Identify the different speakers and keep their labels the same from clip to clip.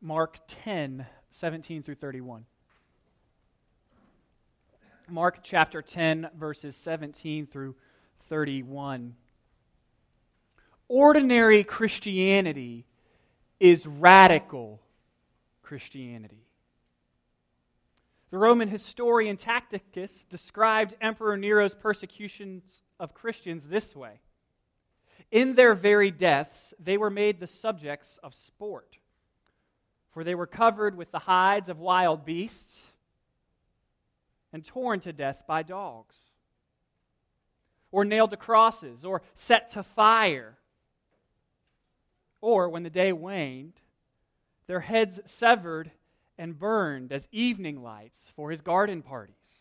Speaker 1: Mark 10, 17 through 31. Mark chapter 10, verses 17 through 31. Ordinary Christianity is radical Christianity. The Roman historian Tacitus described Emperor Nero's persecutions of Christians this way In their very deaths, they were made the subjects of sport, for they were covered with the hides of wild beasts and torn to death by dogs, or nailed to crosses, or set to fire, or when the day waned, their heads severed and burned as evening lights for his garden parties.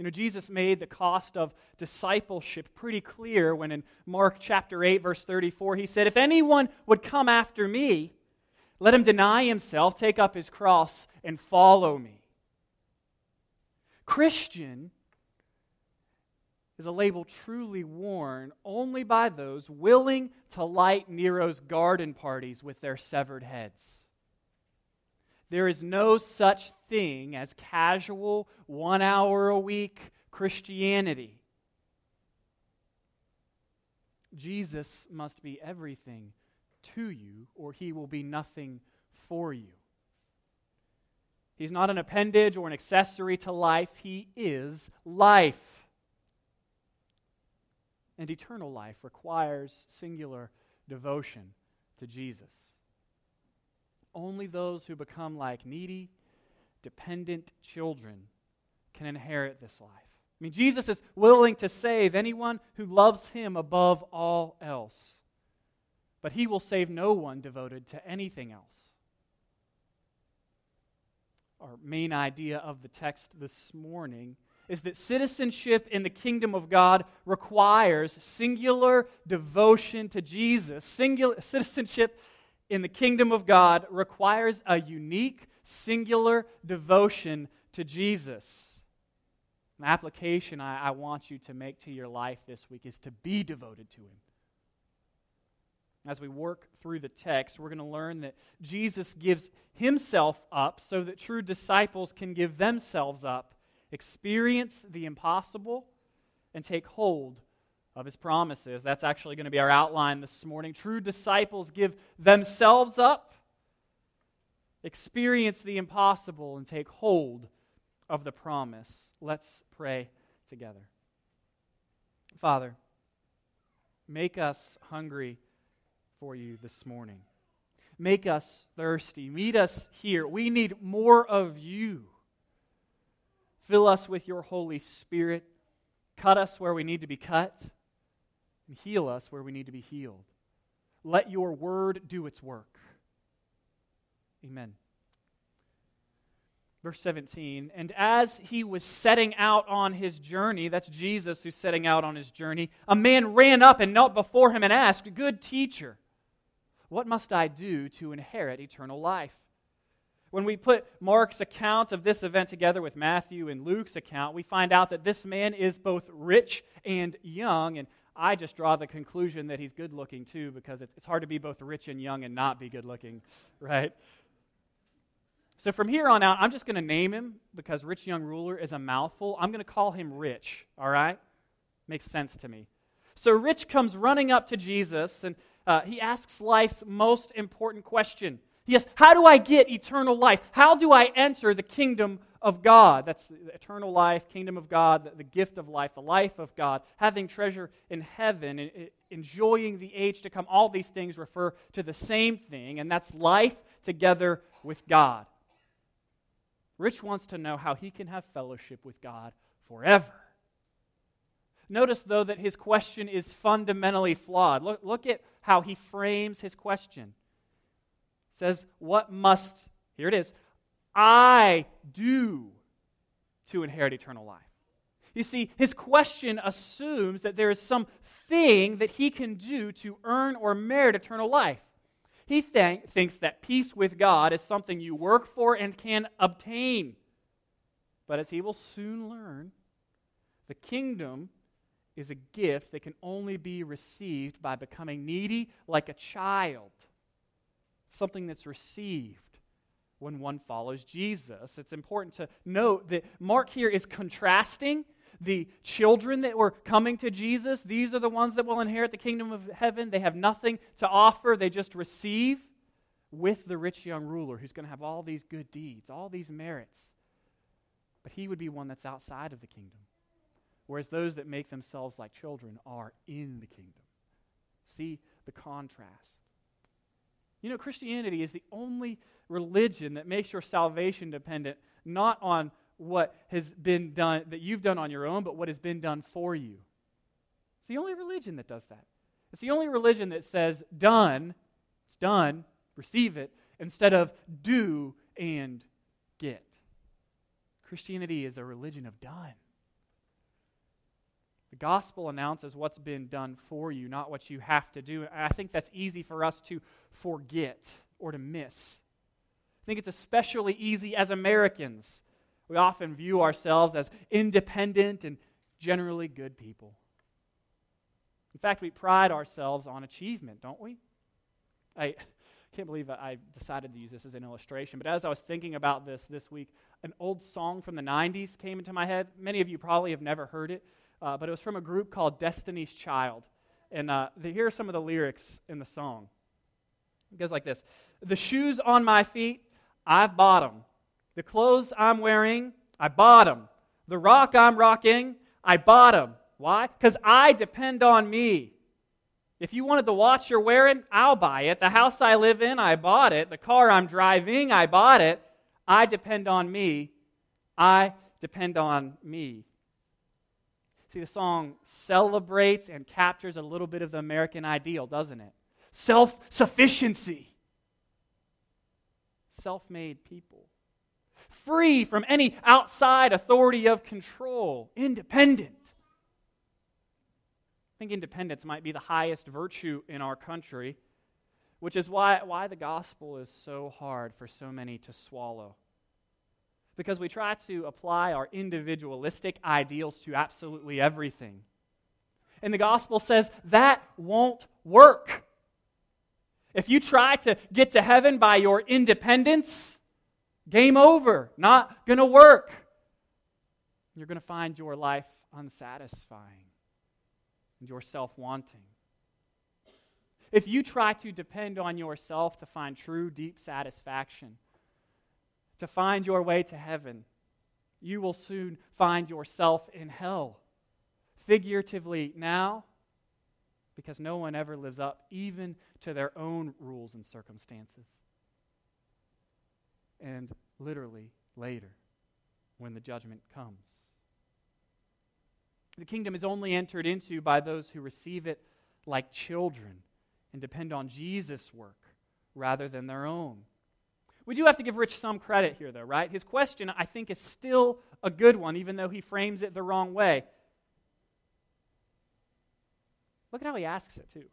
Speaker 1: You know, Jesus made the cost of discipleship pretty clear when in Mark chapter 8, verse 34, he said, If anyone would come after me, let him deny himself, take up his cross, and follow me. Christian is a label truly worn only by those willing to light Nero's garden parties with their severed heads. There is no such thing as casual, one hour a week Christianity. Jesus must be everything to you, or he will be nothing for you. He's not an appendage or an accessory to life, He is life. And eternal life requires singular devotion to Jesus. Only those who become like needy, dependent children can inherit this life. I mean, Jesus is willing to save anyone who loves him above all else, but he will save no one devoted to anything else our main idea of the text this morning is that citizenship in the kingdom of God requires singular devotion to Jesus. Singular citizenship in the kingdom of God requires a unique, singular devotion to Jesus. An application I, I want you to make to your life this week is to be devoted to Him as we work through the text, we're going to learn that Jesus gives himself up so that true disciples can give themselves up, experience the impossible, and take hold of his promises. That's actually going to be our outline this morning. True disciples give themselves up, experience the impossible, and take hold of the promise. Let's pray together. Father, make us hungry for you this morning. Make us thirsty. Meet us here. We need more of you. Fill us with your Holy Spirit. Cut us where we need to be cut, and heal us where we need to be healed. Let your word do its work. Amen. Verse 17, and as he was setting out on his journey, that's Jesus who's setting out on his journey, a man ran up and knelt before him and asked, Good teacher, what must I do to inherit eternal life? When we put Mark's account of this event together with Matthew and Luke's account, we find out that this man is both rich and young. And I just draw the conclusion that he's good looking too, because it's hard to be both rich and young and not be good looking, right? So from here on out, I'm just going to name him because rich young ruler is a mouthful. I'm going to call him Rich, all right? Makes sense to me. So Rich comes running up to Jesus and uh, he asks life's most important question. He asks, How do I get eternal life? How do I enter the kingdom of God? That's the eternal life, kingdom of God, the, gift of life, the life of God, having treasure in heaven, enjoying the age to come. All these things refer to the same thing, and that's life together with God. Rich wants to know how he can have fellowship with God forever. Notice, though, that his question is fundamentally flawed. Look, look at how he frames his question. He says, What must, here it is, I do to inherit eternal life? You see, his question assumes that there is some thing that he can do to earn or merit eternal life. He th- thinks that peace with God is something you work for and can obtain. But as he will soon learn, the kingdom is a gift that can only be received by becoming needy like a child something that's received when one follows Jesus. It's important to note that Mark here is contrasting the children that were coming to Jesus. These are the ones that will inherit the kingdom of heaven. They have nothing to offer, they just receive with the rich young ruler who's going to have all these good deeds, all these merits. But he would be one that's outside of the kingdom. Whereas those that make themselves like children are in the kingdom. See the contrast. You know, Christianity is the only religion that makes your salvation dependent not on what has been done that you've done on your own, but what has been done for you. It's the only religion that does that. It's the only religion that says, done, it's done, receive it, instead of do and get. Christianity is a religion of done. The gospel announces what's been done for you, not what you have to do. I think that's easy for us to forget or to miss. I think it's especially easy as Americans. We often view ourselves as independent and generally good people. In fact, we pride ourselves on achievement, don't we? I can't believe I decided to use this as an illustration, but as I was thinking about this this week, an old song from the 90s came into my head. Many of you probably have never heard it, uh, but it was from a group called Destiny's Child. And uh, the, here are some of the lyrics in the song. It goes like this The shoes on my feet, I've bought them. The clothes I'm wearing, I bought them. The rock I'm rocking, I bought them. Why? Because I depend on me. If you wanted the watch you're wearing, I'll buy it. The house I live in, I bought it. The car I'm driving, I bought it. I depend on me. I depend on me. See, the song celebrates and captures a little bit of the American ideal, doesn't it? Self sufficiency. Self made people. Free from any outside authority of control. Independent. I think independence might be the highest virtue in our country, which is why, why the gospel is so hard for so many to swallow because we try to apply our individualistic ideals to absolutely everything. And the gospel says that won't work. If you try to get to heaven by your independence, game over, not going to work. You're going to find your life unsatisfying and your self wanting. If you try to depend on yourself to find true, deep satisfaction, to find your way to heaven, you will soon find yourself in hell. Figuratively now, because no one ever lives up even to their own rules and circumstances. And literally later, when the judgment comes. The kingdom is only entered into by those who receive it like children and depend on Jesus' work rather than their own. We do have to give Rich some credit here, though, right? His question, I think, is still a good one, even though he frames it the wrong way. Look at how he asks it, too.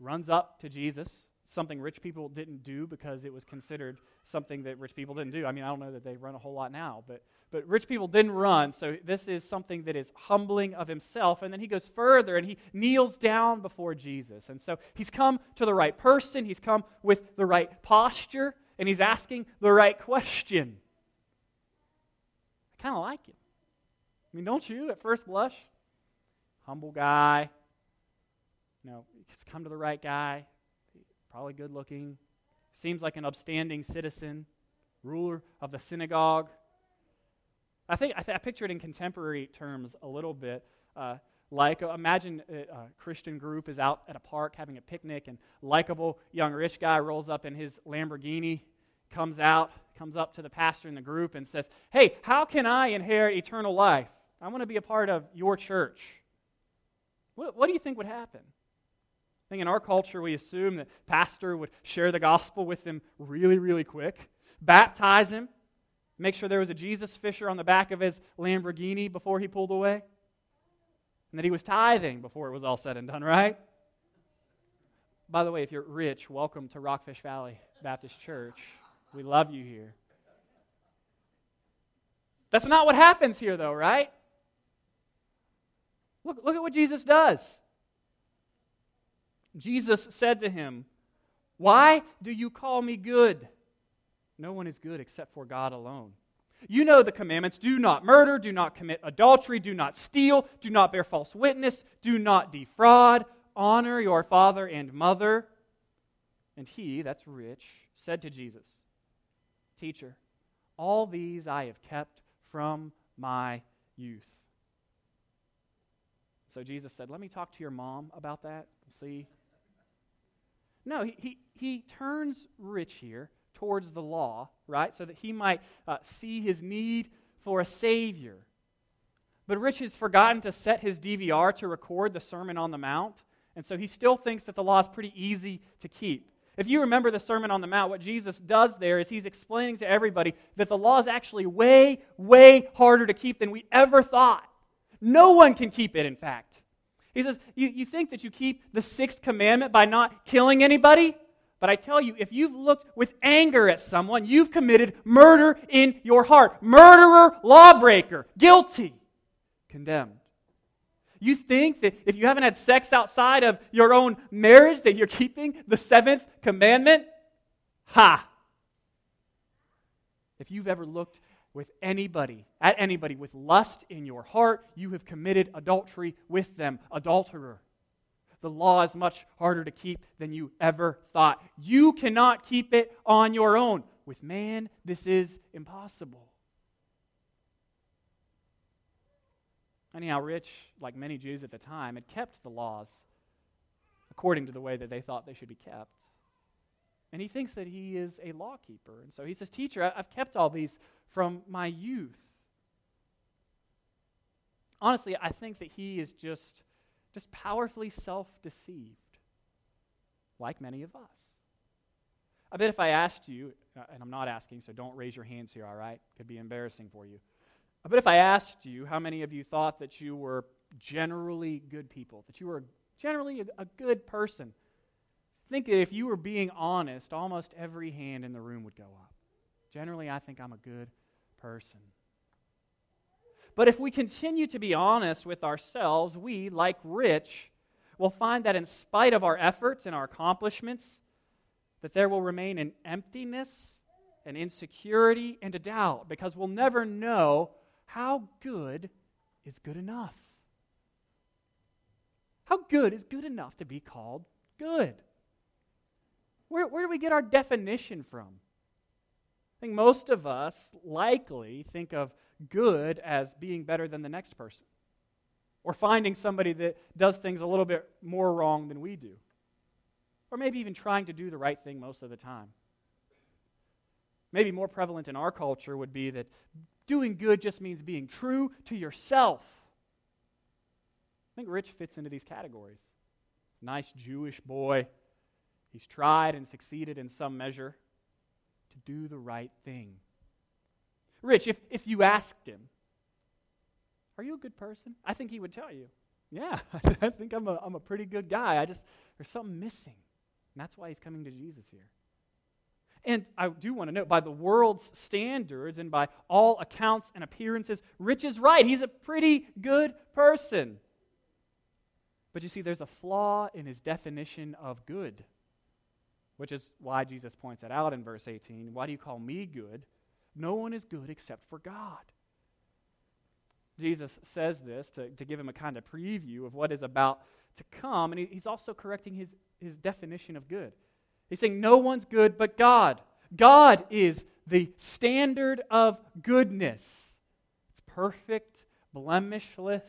Speaker 1: Runs up to Jesus, something rich people didn't do because it was considered something that rich people didn't do. I mean, I don't know that they run a whole lot now, but, but rich people didn't run, so this is something that is humbling of himself. And then he goes further and he kneels down before Jesus. And so he's come to the right person, he's come with the right posture and he's asking the right question. I kind of like him. I mean, don't you at first blush? Humble guy. You know, he's come to the right guy. Probably good looking. Seems like an upstanding citizen, ruler of the synagogue. I think I, th- I picture it in contemporary terms a little bit. Uh, like imagine a, a, Christian group is out at a park having a picnic, and likable young rich guy rolls up in his Lamborghini, comes out, comes up to the pastor in the group, and says, "Hey, how can I inherit eternal life? I want to be a part of your church." What, what do you think would happen? Think in our culture we assume that pastor would share the gospel with them really, really quick, baptize him, make sure there was a Jesus fisher on the back of his Lamborghini before he pulled away and that he was tithing before it was all said and done, right? By the way, if you're rich, welcome to Rockfish Valley Baptist Church. We love you here. That's not what happens here, though, right? Look, look at what Jesus does. Jesus said to him, Why do you call me good? No one is good except for God alone. You know the commandments do not murder, do not commit adultery, do not steal, do not bear false witness, do not defraud, honor your father and mother. And he, that's rich, said to Jesus, Teacher, all these I have kept from my youth. So Jesus said, Let me talk to your mom about that. See? No, he, he, he turns rich here towards the law, right? So that he might uh, see his need for a Savior. But Rich has forgotten to set his DVR to record the Sermon on the Mount, and so he still thinks that the law is pretty easy to keep. If you remember the Sermon on the Mount, what Jesus does there is he's explaining to everybody that the law is actually way, way harder to keep than we ever thought. No one can keep it, in fact. He says, You, you think that you keep the sixth commandment by not killing anybody? But I tell you, if you've looked with anger at someone, you've committed murder in your heart. Murderer, lawbreaker, guilty, condemned. You think that if you haven't had sex outside of your own marriage, that you're keeping the seventh commandment? Ha! If you've ever looked with anybody, at anybody with lust in your heart, you have committed adultery with them, adulterer. The law is much harder to keep than you ever thought. You cannot keep it on your own. With man, this is impossible. Anyhow, Rich, like many Jews at the time, had kept the laws according to the way that they thought they should be kept. And he thinks that he is a lawkeeper. And so he says, Teacher, I've kept all these from my youth. Honestly, I think that he is just, just powerfully self deceived, like many of us. I bet if I asked you, uh, and I'm not asking, so don't raise your hands here, all right? It Could be embarrassing for you. But if I asked you how many of you thought that you were generally good people, that you were generally a, a good person, think that if you were being honest, almost every hand in the room would go up. Generally, I think I'm a good person. But if we continue to be honest with ourselves, we, like Rich, will find that in spite of our efforts and our accomplishments, that there will remain an emptiness, an insecurity, and a doubt because we'll never know how good is good enough? How good is good enough to be called good? Where, where do we get our definition from? I think most of us likely think of good as being better than the next person, or finding somebody that does things a little bit more wrong than we do, or maybe even trying to do the right thing most of the time. Maybe more prevalent in our culture would be that Doing good just means being true to yourself. I think Rich fits into these categories. Nice Jewish boy. He's tried and succeeded in some measure to do the right thing. Rich, if, if you asked him, Are you a good person? I think he would tell you, Yeah, I think I'm a, I'm a pretty good guy. I just, there's something missing. And that's why he's coming to Jesus here. And I do want to note, by the world's standards and by all accounts and appearances, Rich is right. He's a pretty good person. But you see, there's a flaw in his definition of good, which is why Jesus points it out in verse 18. Why do you call me good? No one is good except for God. Jesus says this to, to give him a kind of preview of what is about to come, and he, he's also correcting his, his definition of good. He's saying no one's good but God. God is the standard of goodness. It's perfect, blemishless,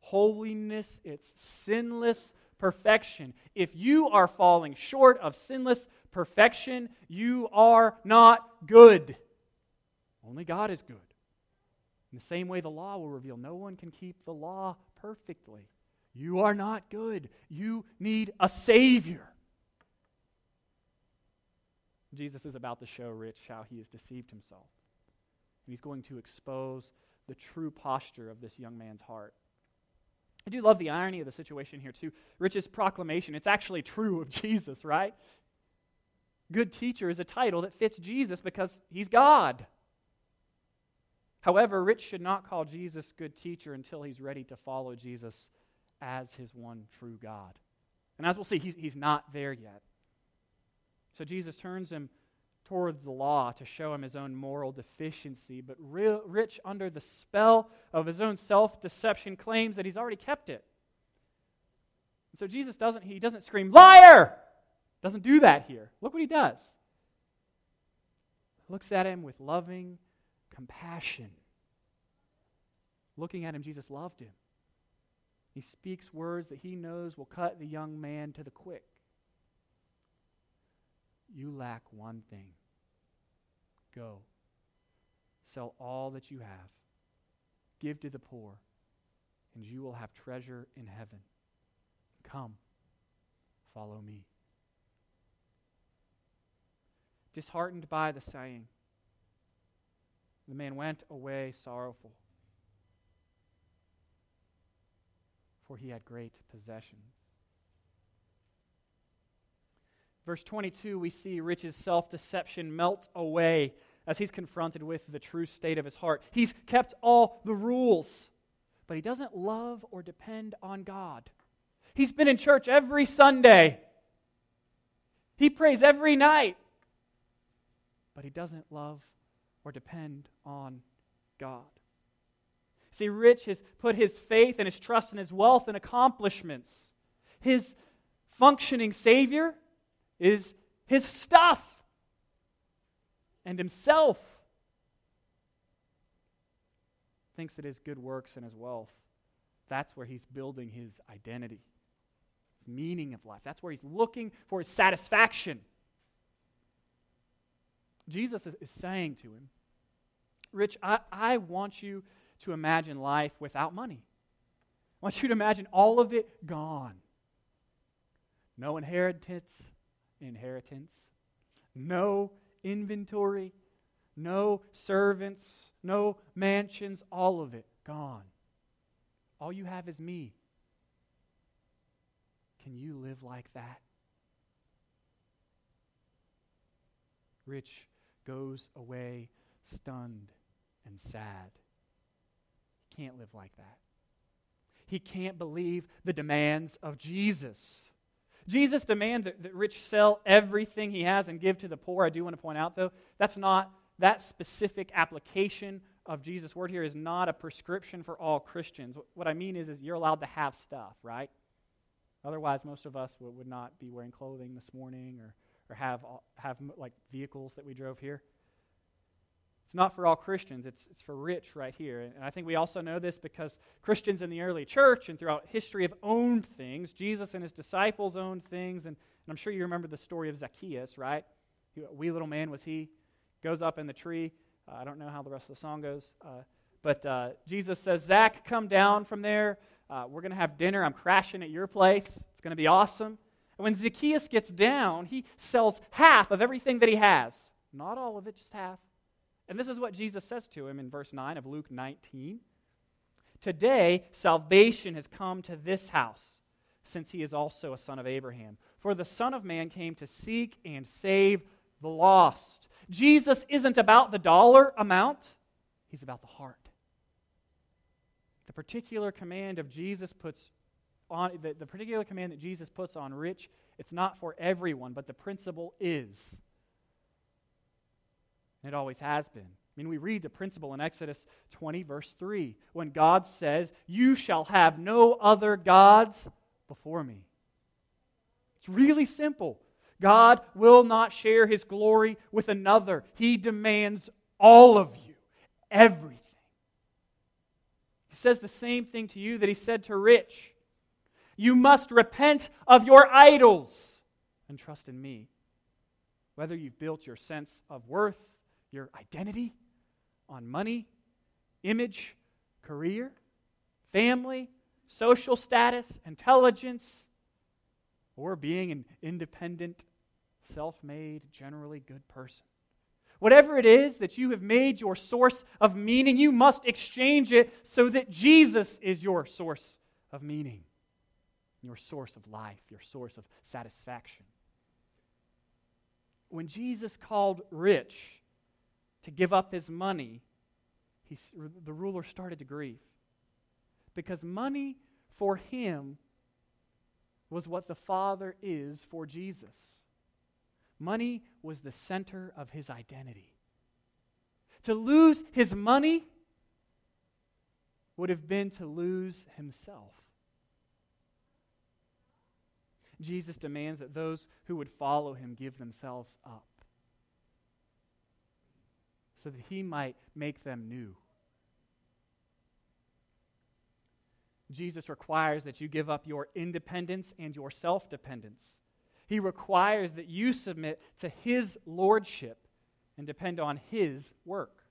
Speaker 1: holiness, it's sinless perfection. If you are falling short of sinless perfection, you are not good. Only God is good. In the same way, the law will reveal no one can keep the law perfectly. You are not good. You need a Savior. Jesus is about to show Rich how he has deceived himself. He's going to expose the true posture of this young man's heart. I do love the irony of the situation here, too. Rich's proclamation, it's actually true of Jesus, right? Good teacher is a title that fits Jesus because he's God. However, Rich should not call Jesus good teacher until he's ready to follow Jesus as his one true God. And as we'll see, he's, he's not there yet. So Jesus turns him towards the law to show him his own moral deficiency, but Rich, under the spell of his own self deception, claims that he's already kept it. And so Jesus doesn't, he doesn't scream, liar! Doesn't do that here. Look what he does. Looks at him with loving compassion. Looking at him, Jesus loved him. He speaks words that he knows will cut the young man to the quick. You lack one thing. Go. Sell all that you have. Give to the poor, and you will have treasure in heaven. Come, follow me. Disheartened by the saying, the man went away sorrowful, for he had great possessions. Verse 22, we see Rich's self deception melt away as he's confronted with the true state of his heart. He's kept all the rules, but he doesn't love or depend on God. He's been in church every Sunday, he prays every night, but he doesn't love or depend on God. See, Rich has put his faith and his trust in his wealth and accomplishments. His functioning Savior is his stuff and himself. Thinks that his good works and his wealth, that's where he's building his identity, his meaning of life. That's where he's looking for his satisfaction. Jesus is, saying to him, Rich, I, I want you to imagine life without money. I want you to imagine all of it gone. No inheritance, inheritance, no inventory, no servants, no mansions, all of it gone. All you have is me. Can you live like that? Rich goes away stunned and sad. He can't live like that. He can't believe the demands of Jesus. Jesus demands that the rich sell everything he has and give to the poor. I do want to point out, though, that's not that specific application of Jesus' word here is not a prescription for all Christians. What I mean is, is you're allowed to have stuff, right? Otherwise, most of us would, not be wearing clothing this morning or, or have, uh, have like vehicles that we drove here. It's not for all Christians, it's, it's for rich right here. And I think we also know this because Christians in the early church and throughout history have owned things. Jesus and his disciples owned things. And, and I'm sure you remember the story of Zacchaeus, right? He, wee little man was he. Goes up in the tree. Uh, I don't know how the rest of the song goes. Uh, but uh, Jesus says, Zach, come down from there. Uh, we're going to have dinner. I'm crashing at your place. It's going to be awesome. And when Zacchaeus gets down, he sells half of everything that he has. Not all of it, just half. And this is what Jesus says to him in verse 9 of Luke 19. Today, salvation has come to this house, since he is also a son of Abraham. For the Son of Man came to seek and save the lost. Jesus isn't about the dollar amount, he's about the heart. The particular command of Jesus puts on the, the particular command that Jesus puts on rich, it's not for everyone, but the principle is it always has been. I mean, we read the principle in Exodus 20, verse 3, when God says, You shall have no other gods before me. It's really simple. God will not share his glory with another, he demands all of you, everything. He says the same thing to you that he said to Rich. You must repent of your idols and trust in me. Whether you've built your sense of worth your identity on money, image, career, family, social status, intelligence, or being an independent, self made, generally good person. Whatever it is that you have made your source of meaning, you must exchange it so that Jesus is your source of meaning, your source of life, your source of satisfaction. When Jesus called rich to give up his money, he, the ruler started to grieve. Because money for him was what the Father is for Jesus. Money was the center of his identity. To lose his money would have been to lose himself. Jesus demands that those who would follow him give themselves up so that he might make them new. Jesus requires that you give up your independence and your self dependence. He requires that you submit to his lordship and depend on his work.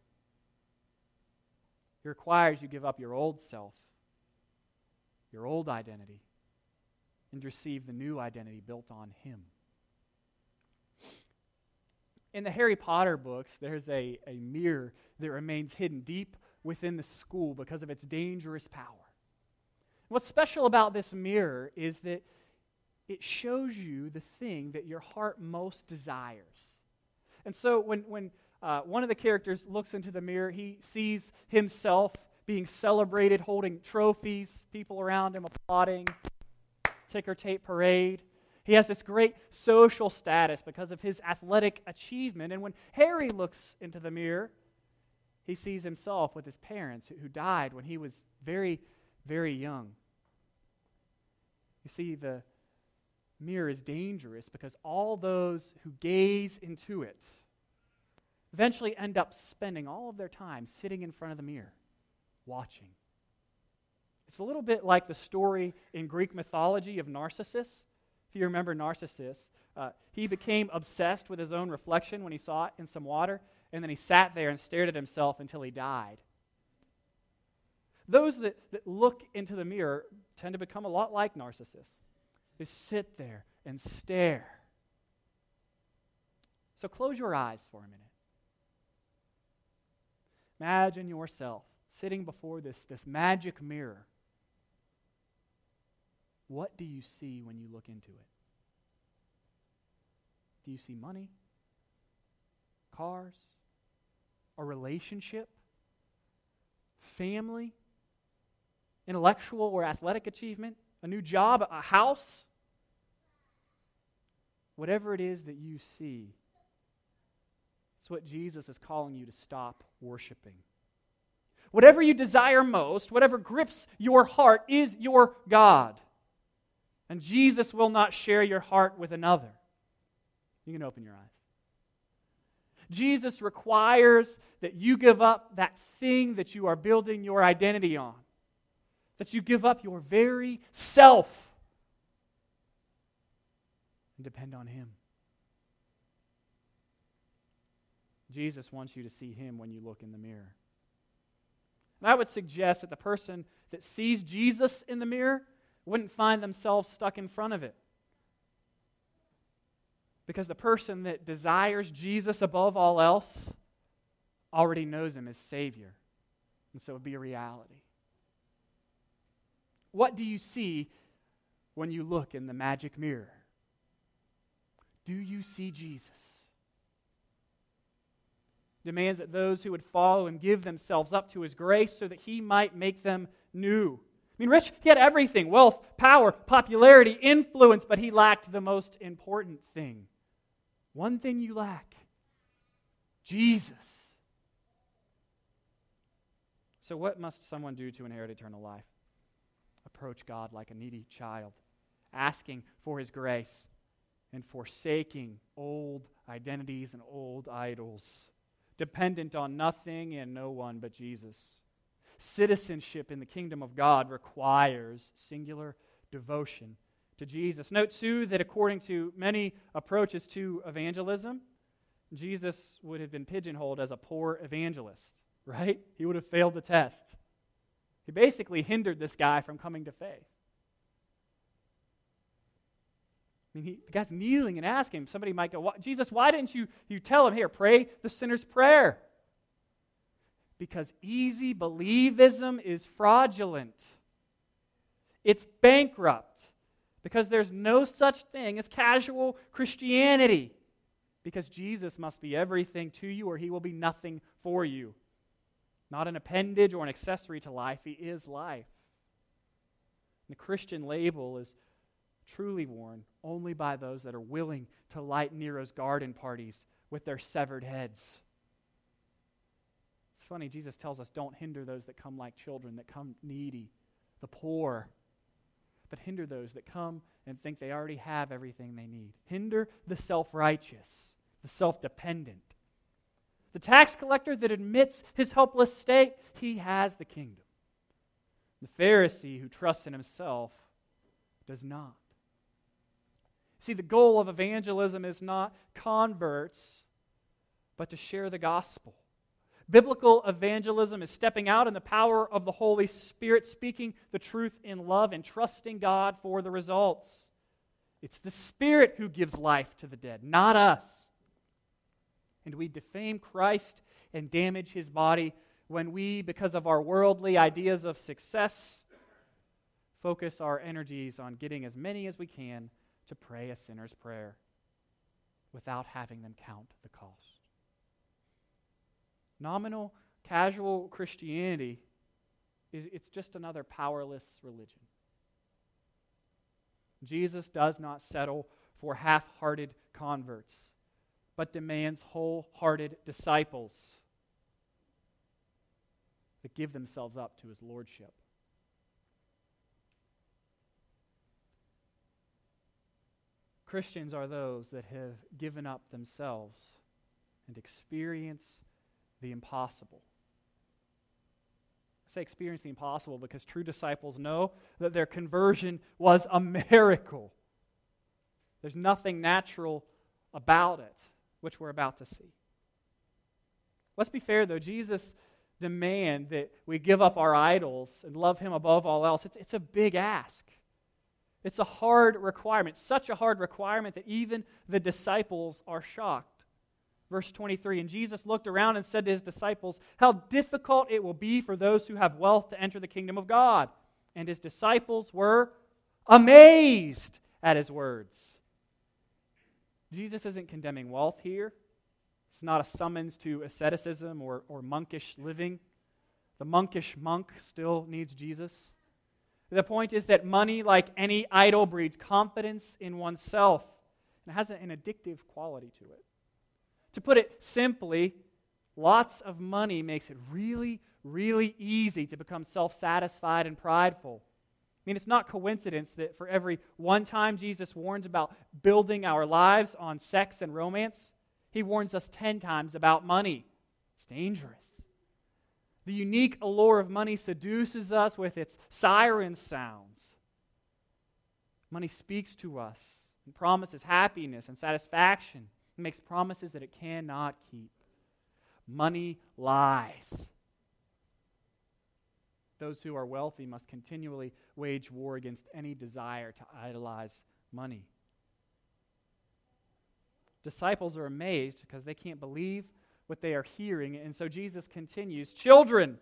Speaker 1: He requires you give up your old self, your old identity, and receive the new identity built on him. In the Harry Potter books, there's a, a mirror that remains hidden deep within the school because of its dangerous power. What's special about this mirror is that it shows you the thing that your heart most desires. And so when, when uh, one of the characters looks into the mirror, he sees himself being celebrated, holding trophies, people around him applauding, ticker tape parade. He has this great social status because of his athletic achievement. And when Harry looks into the mirror, he sees himself with his parents who died when he was very, very young. You see, the mirror is dangerous because all those who gaze into it eventually end up spending all of their time sitting in front of the mirror, watching. It's a little bit like the story in Greek mythology of Narcissus. If you remember Narcissus, uh, he became obsessed with his own reflection when he saw it in some water, and then he sat there and stared at himself until he died. Those that, that look into the mirror tend to become a lot like Narcissus. They sit there and stare. So close your eyes for a minute. Imagine yourself sitting before this, this magic mirror. What do you see when you look into it? Do you see money? Cars? A relationship? Family? Intellectual or athletic achievement? A new job? A house? Whatever it is that you see, it's what Jesus is calling you to stop worshiping. Whatever you desire most, whatever grips your heart, is your God. And Jesus will not share your heart with another. You can open your eyes. Jesus requires that you give up that thing that you are building your identity on, that you give up your very self and depend on Him. Jesus wants you to see Him when you look in the mirror. And I would suggest that the person that sees Jesus in the mirror wouldn't find themselves stuck in front of it. Because the person that desires Jesus above all else already knows him as Savior. And so it would be a reality. What do you see when you look in the magic mirror? Do you see Jesus? Demands that those who would follow and give themselves up to his grace so that he might make them new. I mean, Rich, he had everything wealth, power, popularity, influence, but he lacked the most important thing. One thing you lack Jesus. So, what must someone do to inherit eternal life? Approach God like a needy child, asking for his grace and forsaking old identities and old idols, dependent on nothing and no one but Jesus. Citizenship in the kingdom of God requires singular devotion to Jesus. Note, too, that according to many approaches to evangelism, Jesus would have been pigeonholed as a poor evangelist, right? He would have failed the test. He basically hindered this guy from coming to faith. I mean, he, the guy's kneeling and asking. Somebody might go, Jesus, why didn't you, you tell him, here, pray the sinner's prayer? Because easy believism is fraudulent, it's bankrupt. Because there's no such thing as casual Christianity. Because Jesus must be everything to you, or he will be nothing for you. Not an appendage or an accessory to life, he is life. the Christian label is truly worn only by those that are willing to light Nero's garden parties with their severed heads. Funny, Jesus tells us don't hinder those that come like children, that come needy, the poor, but hinder those that come and think they already have everything they need. Hinder the self righteous, the self dependent. The tax collector that admits his helpless state, he has the kingdom. The Pharisee who trusts in himself does not. See, the goal of evangelism is not converts, but to share the gospel. Biblical evangelism is stepping out in the power of the Holy Spirit, speaking the truth in love and trusting God for the results. It's the Spirit who gives life to the dead, not us. And we defame Christ and damage his body when we, because of our worldly ideas of success, focus our energies on getting as many as we can to pray a sinner's prayer without having them count the cost. Nominal, casual Christianity is it's just another powerless religion. Jesus does not settle for half-hearted converts, but demands wholehearted disciples that give themselves up to his lordship. Christians are those that have given up themselves and experience the impossible. I say experience the impossible because true disciples know that their conversion was a miracle. There's nothing natural about it, which we're about to see. Let's be fair, though. Jesus' demand that we give up our idols and love him above all else, it's, it's a big ask. It's a hard requirement, such a hard requirement that even the disciples are shocked. Verse 23 And Jesus looked around and said to his disciples, How difficult it will be for those who have wealth to enter the kingdom of God. And his disciples were amazed at his words. Jesus isn't condemning wealth here. It's not a summons to asceticism or, or monkish living. The monkish monk still needs Jesus. The point is that money, like any idol, breeds confidence in oneself and has an addictive quality to it. To put it simply, lots of money makes it really, really easy to become self satisfied and prideful. I mean, it's not coincidence that for every one time Jesus warns about building our lives on sex and romance, he warns us 10 times about money. It's dangerous. The unique allure of money seduces us with its siren sounds. Money speaks to us and promises happiness and satisfaction. Makes promises that it cannot keep. Money lies. Those who are wealthy must continually wage war against any desire to idolize money. Disciples are amazed because they can't believe what they are hearing. And so Jesus continues Children,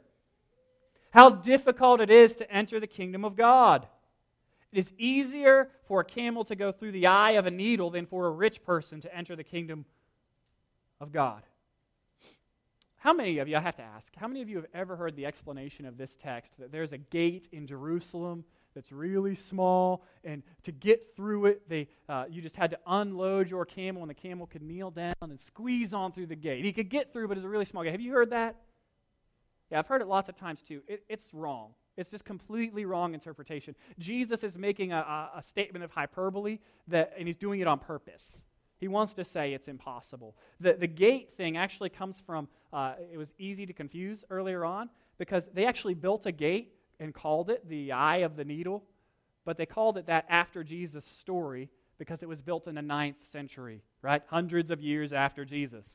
Speaker 1: how difficult it is to enter the kingdom of God. It is easier for a camel to go through the eye of a needle than for a rich person to enter the kingdom of God. How many of you, I have to ask, how many of you have ever heard the explanation of this text that there's a gate in Jerusalem that's really small, and to get through it, they, uh, you just had to unload your camel, and the camel could kneel down and squeeze on through the gate. He could get through, but it's a really small gate. Have you heard that? Yeah, I've heard it lots of times too. It, it's wrong. It's just completely wrong interpretation. Jesus is making a, a, statement of hyperbole, that, and he's doing it on purpose. He wants to say it's impossible. The, the gate thing actually comes from, uh, it was easy to confuse earlier on because they actually built a gate and called it the eye of the needle, but they called it that after Jesus' story because it was built in the ninth century, right? Hundreds of years after Jesus.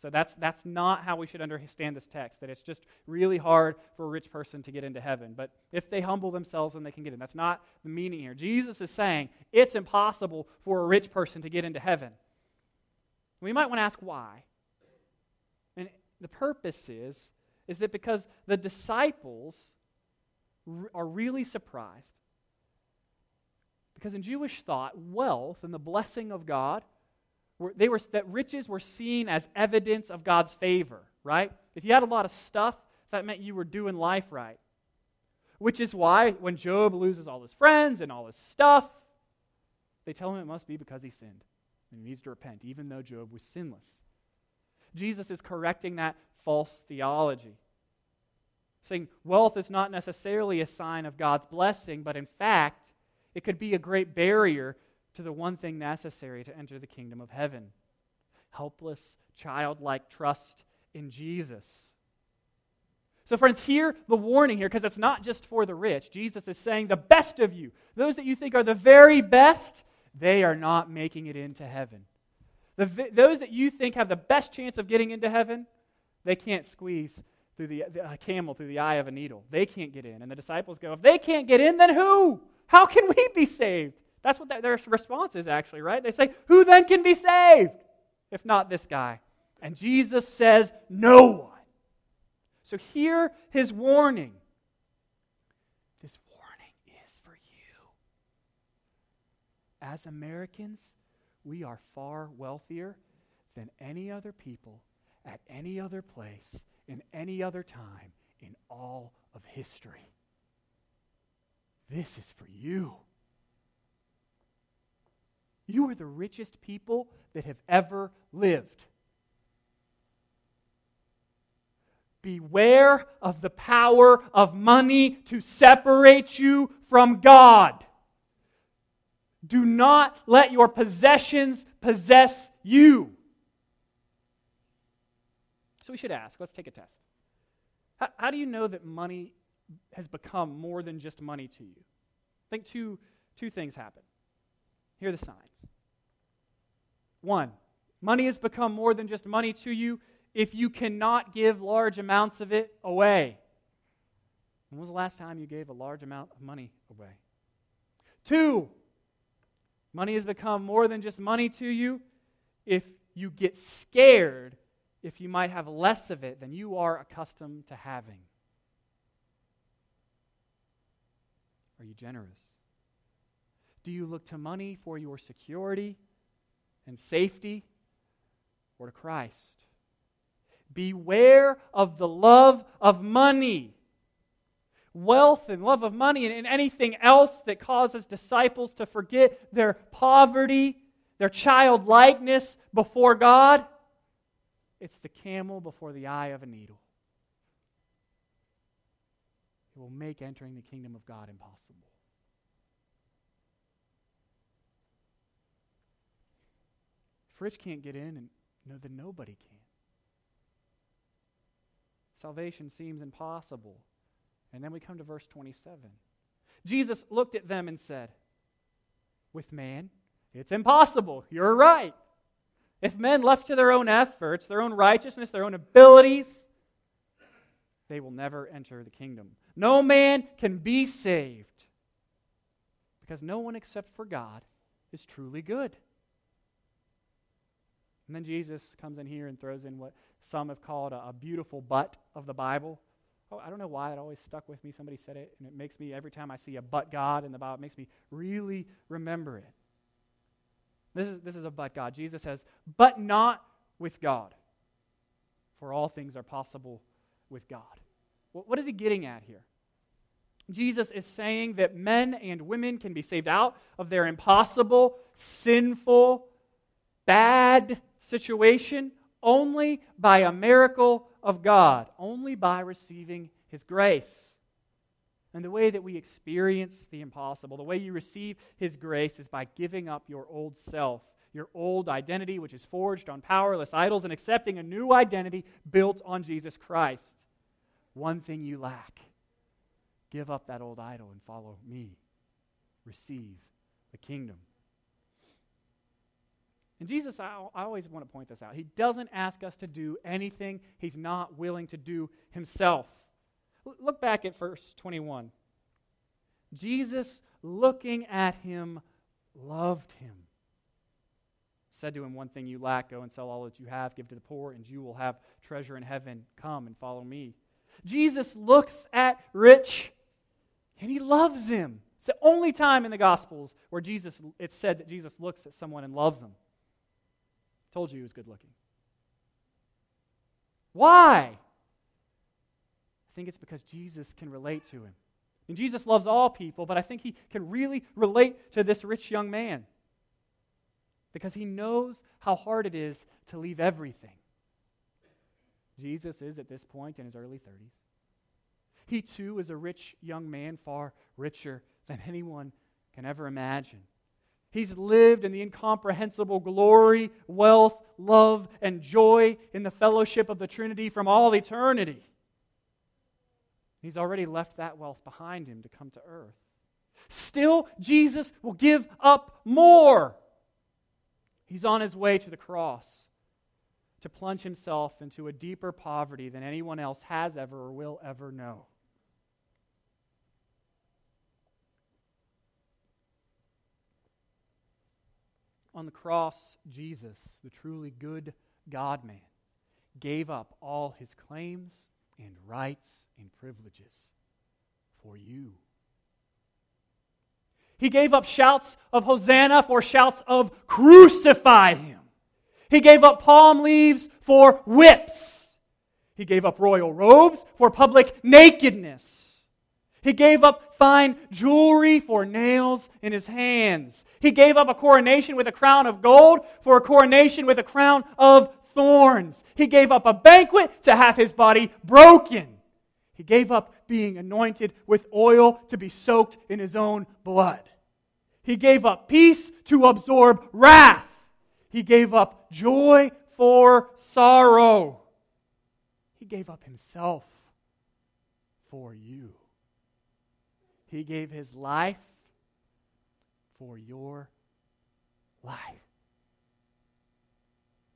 Speaker 1: So that's, that's not how we should understand this text, that it's just really hard for a rich person to get into heaven. But if they humble themselves, then they can get in. That's not the meaning here. Jesus is saying it's impossible for a rich person to get into heaven. We might want to ask why. And the purpose is, is that because the disciples are really surprised. Because in Jewish thought, wealth and the blessing of God, were, they were, that riches were seen as evidence of God's favor, right? If you had a lot of stuff, that meant you were doing life right. Which is why when Job loses all his friends and all his stuff, they tell him it must be because he sinned and he needs to repent, even though Job was sinless. Jesus is correcting that false theology, saying wealth is not necessarily a sign of God's blessing, but in fact, it could be a great barrier to the one thing necessary to enter the kingdom of heaven helpless, childlike trust in Jesus. So, friends, hear the warning here because it's not just for the rich. Jesus is saying, the best of you, those that you think are the very best, they are not making it into heaven. The, those that you think have the best chance of getting into heaven, they can't squeeze through the, the a camel through the eye of a needle. They can't get in. And the disciples go, if they can't get in, then who? How can we be saved? That's what their response is, actually, right? They say, Who then can be saved if not this guy? And Jesus says, No one. So hear his warning. This warning is for you. As Americans, we are far wealthier than any other people at any other place in any other time in all of history. This is for you. You are the richest people that have ever lived. Beware of the power of money to separate you from God. Do not let your possessions possess you. So we should ask let's take a test. How, how, do you know that money has become more than just money to you? I think two, two things happen. Here are the signs. One, money has become more than just money to you if you cannot give large amounts of it away. When was the last time you gave a large amount of money away? Two, money has become more than just money to you if you get scared if you might have less of it than you are accustomed to having. Are you generous? Do you look to money for your security and safety or to Christ? Beware of the love of money. Wealth and love of money and, and anything else that causes disciples to forget their poverty, their childlikeness before God. It's the camel before the eye of a needle. It will make entering the kingdom of God impossible. If rich can't get in, and no, then nobody can. Salvation seems impossible. And then we come to verse 27. Jesus looked at them and said, With man, it's impossible. You're right. If men left to their own efforts, their own righteousness, their own abilities, they will never enter the kingdom. No man can be saved because no one except for God is truly good. And then Jesus comes in here and throws in what some have called a, a beautiful but of the Bible. Oh, I don't know why it always stuck with me. Somebody said it, and it makes me, every time I see a but God in the Bible, it makes me really remember it. This is, this is a but God. Jesus says, but not with God. For all things are possible with God. What is he getting at here? Jesus is saying that men and women can be saved out of their impossible, sinful, bad situation only by a miracle of God, only by receiving His grace. And the way that we experience the impossible, the way you receive His grace is by giving up your old self, your old identity, which is forged on powerless idols, and accepting a new identity built on Jesus Christ. One thing you lack give up that old idol and follow me. Receive the kingdom. And Jesus, I, I always want to point this out. He doesn't ask us to do anything he's not willing to do himself. L- look back at verse 21. Jesus, looking at him, loved him. Said to him, One thing you lack, go and sell all that you have, give to the poor, and you will have treasure in heaven. Come and follow me. Jesus looks at rich and he loves him. It's the only time in the Gospels where Jesus, it's said that Jesus looks at someone and loves them. Told you he was good looking. Why? I think it's because Jesus can relate to him. And Jesus loves all people, but I think he can really relate to this rich young man. because he knows how hard it is to leave everything. Jesus is at this point in his early 30s. He too is a rich young man, far richer than anyone can ever imagine. He's lived in the incomprehensible glory, wealth, love, and joy in the fellowship of the Trinity from all eternity. He's already left that wealth behind him to come to earth. Still, Jesus will give up more. He's on his way to the cross to plunge himself into a deeper poverty than anyone else has ever or will ever know. On the cross, Jesus, the truly good God man, gave up all his claims and rights and privileges for you. He gave up shouts of Hosanna for shouts of crucify him. He gave up palm leaves for whips. He gave up royal robes for public nakedness. He gave up fine jewelry for nails in his hands. He gave up a coronation with a crown of gold for a coronation with a crown of thorns. He gave up a banquet to have his body broken. He gave up being anointed with oil to be soaked in his own blood. He gave up peace to absorb wrath. He gave up joy for sorrow. He gave up himself for you. He gave his life for your life.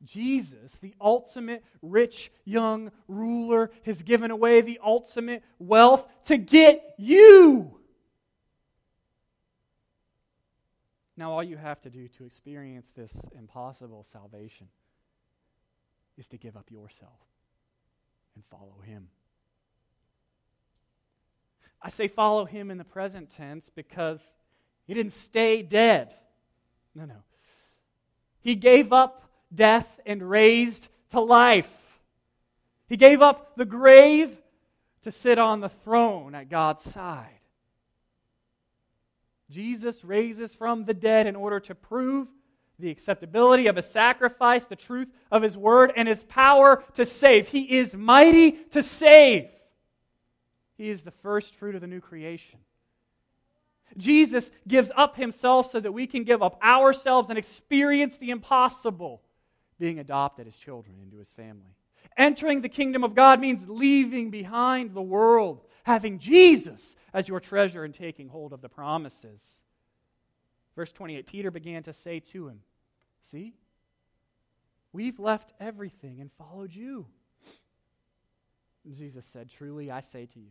Speaker 1: Jesus, the ultimate rich young ruler, has given away the ultimate wealth to get you. Now, all you have to do to experience this impossible salvation is to give up yourself and follow Him. I say follow him in the present tense because he didn't stay dead. No, no. He gave up death and raised to life. He gave up the grave to sit on the throne at God's side. Jesus raises from the dead in order to prove the acceptability of his sacrifice, the truth of his word, and his power to save. He is mighty to save. He is the first fruit of the new creation. Jesus gives up himself so that we can give up ourselves and experience the impossible, being adopted as children into his family. Entering the kingdom of God means leaving behind the world, having Jesus as your treasure, and taking hold of the promises. Verse 28 Peter began to say to him, See, we've left everything and followed you. Jesus said, Truly I say to you,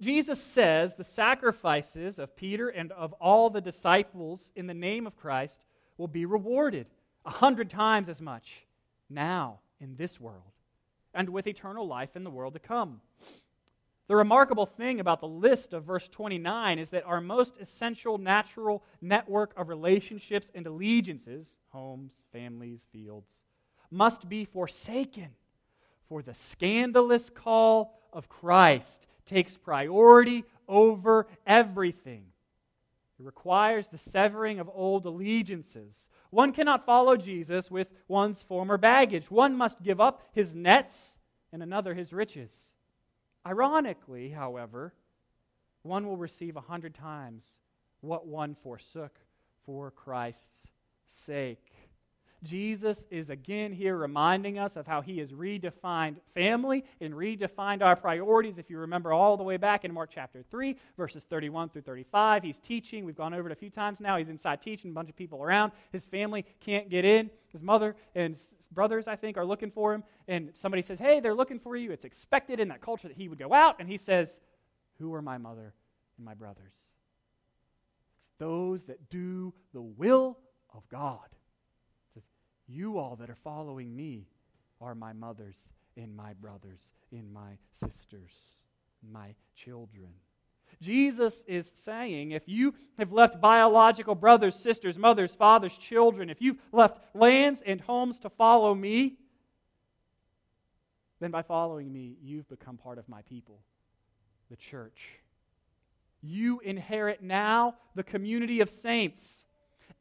Speaker 1: Jesus says the sacrifices of Peter and of all the disciples in the name of Christ will be rewarded a hundred times as much now in this world and with eternal life in the world to come. The remarkable thing about the list of verse 29 is that our most essential natural network of relationships and allegiances, homes, families, fields, must be forsaken for the scandalous call of Christ takes priority over everything. It requires the severing of old allegiances. One cannot follow Jesus with one's former baggage. One must give up his nets and another his riches. Ironically, however, one will receive a hundred times what one forsook for Christ's sake. Jesus is again here reminding us of how he has redefined family and redefined our priorities. If you remember all the way back in Mark chapter 3, verses 31 through 35, he's teaching. We've gone over it a few times now. He's inside teaching, a bunch of people around. His family can't get in. His mother and brothers, I think, are looking for him. And somebody says, Hey, they're looking for you. It's expected in that culture that he would go out. And he says, Who are my mother and my brothers? It's those that do the will of God. You all that are following me are my mothers in my brothers, in my sisters, my children. Jesus is saying if you have left biological brothers, sisters, mothers, fathers, children, if you've left lands and homes to follow me, then by following me, you've become part of my people, the church. You inherit now the community of saints.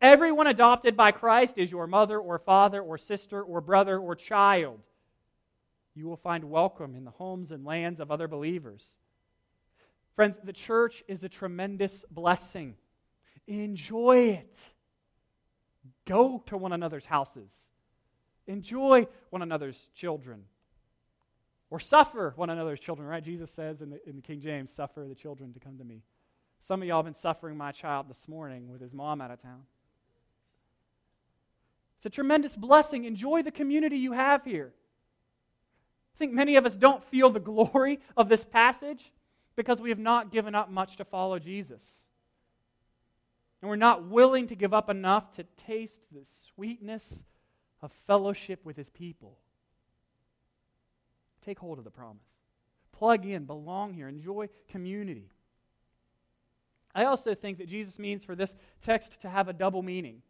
Speaker 1: Everyone adopted by Christ is your mother or father or sister or brother or child. You will find welcome in the homes and lands of other believers. Friends, the church is a tremendous blessing. Enjoy it. Go to one another's houses. Enjoy one another's children. Or suffer one another's children, right? Jesus says in the, in the King James, suffer the children to come to me. Some of y'all have been suffering my child this morning with his mom out of town. It's a tremendous blessing. Enjoy the community you have here. I think many of us don't feel the glory of this passage because we have not given up much to follow Jesus. And we're not willing to give up enough to taste the sweetness of fellowship with his people. Take hold of the promise. Plug in, belong here, enjoy community. I also think that Jesus means for this text to have a double meaning.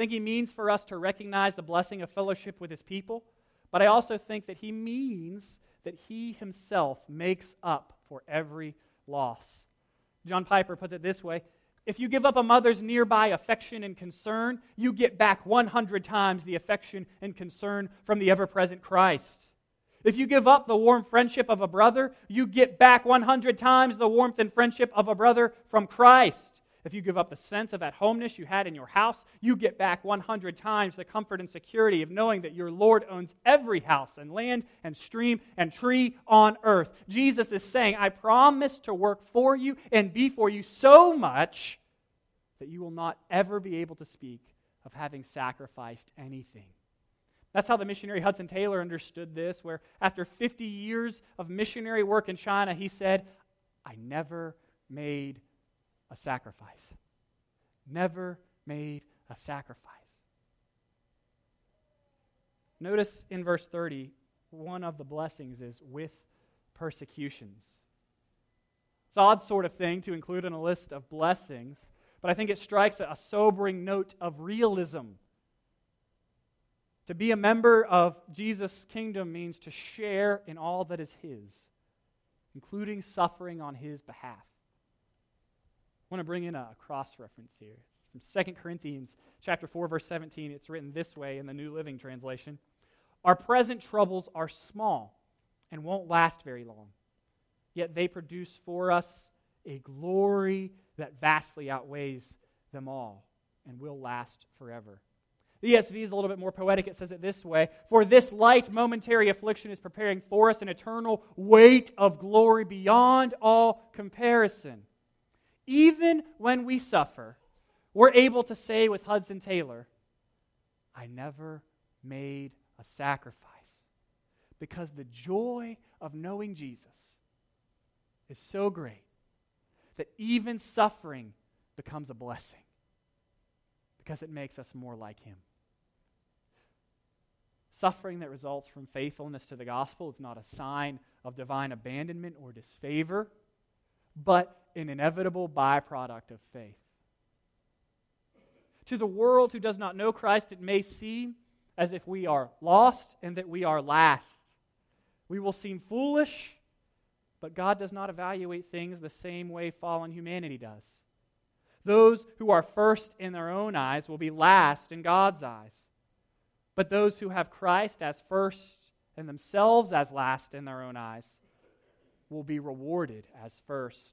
Speaker 1: I think he means for us to recognize the blessing of fellowship with his people, but I also think that he means that he himself makes up for every loss. John Piper puts it this way If you give up a mother's nearby affection and concern, you get back 100 times the affection and concern from the ever present Christ. If you give up the warm friendship of a brother, you get back 100 times the warmth and friendship of a brother from Christ. If you give up the sense of at homeness you had in your house, you get back 100 times the comfort and security of knowing that your Lord owns every house and land and stream and tree on earth. Jesus is saying, I promise to work for you and be for you so much that you will not ever be able to speak of having sacrificed anything. That's how the missionary Hudson Taylor understood this, where after 50 years of missionary work in China, he said, I never made a sacrifice. Never made a sacrifice. Notice in verse 30, one of the blessings is with persecutions. It's an odd sort of thing to include in a list of blessings, but I think it strikes a sobering note of realism. To be a member of Jesus' kingdom means to share in all that is His, including suffering on His behalf. I want to bring in a cross reference here. From 2 Corinthians chapter 4 verse 17, it's written this way in the New Living Translation. Our present troubles are small and won't last very long. Yet they produce for us a glory that vastly outweighs them all and will last forever. The ESV is a little bit more poetic. It says it this way For this light momentary affliction is preparing for us an eternal weight of glory beyond all comparison even when we suffer, we're able to say with Hudson Taylor, I never made a sacrifice. Because the joy of knowing Jesus is so great that even suffering becomes a blessing because it makes us more like Him. Suffering that results from faithfulness to the gospel is not a sign of divine abandonment or disfavor, but an inevitable byproduct of faith. To the world who does not know Christ, it may seem as if we are lost and that we are last. We will seem foolish, but God does not evaluate things the same way fallen humanity does. Those who are first in their own eyes will be last in God's eyes. But those who have Christ as first and themselves as last in their own eyes will be rewarded as first.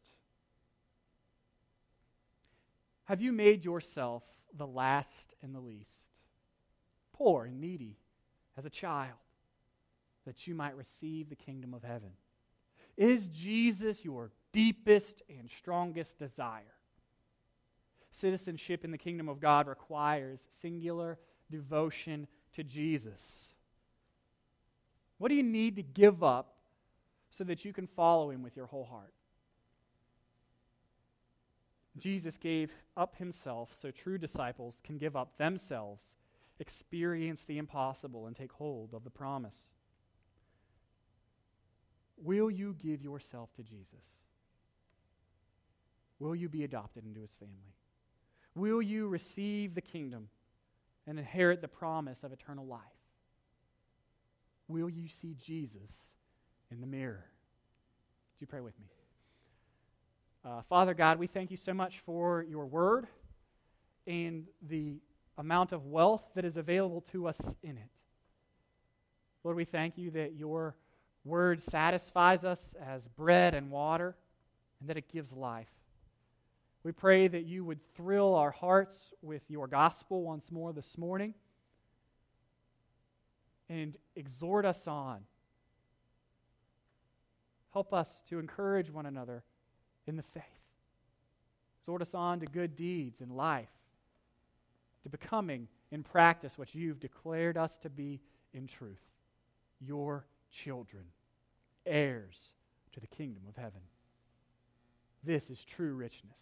Speaker 1: Have you made yourself the last and the least, poor and needy as a child, that you might receive the kingdom of heaven? Is Jesus your deepest and strongest desire? Citizenship in the kingdom of God requires singular devotion to Jesus. What do you need to give up so that you can follow him with your whole heart? Jesus gave up himself so true disciples can give up themselves, experience the impossible, and take hold of the promise. will you give yourself to Jesus? Will you be adopted into his family? Will you receive the kingdom and inherit the promise of eternal life? Will you see Jesus in the mirror? Do you pray with me? Uh, Father God, we thank you so much for your word and the amount of wealth that is available to us in it. Lord, we thank you that your word satisfies us as bread and water and that it gives life. We pray that you would thrill our hearts with your gospel once more this morning and exhort us on. Help us to encourage one another in the faith. Exhort us on to good deeds in life, to becoming in practice what you've declared us to be in truth your children, heirs to the kingdom of heaven. This is true richness.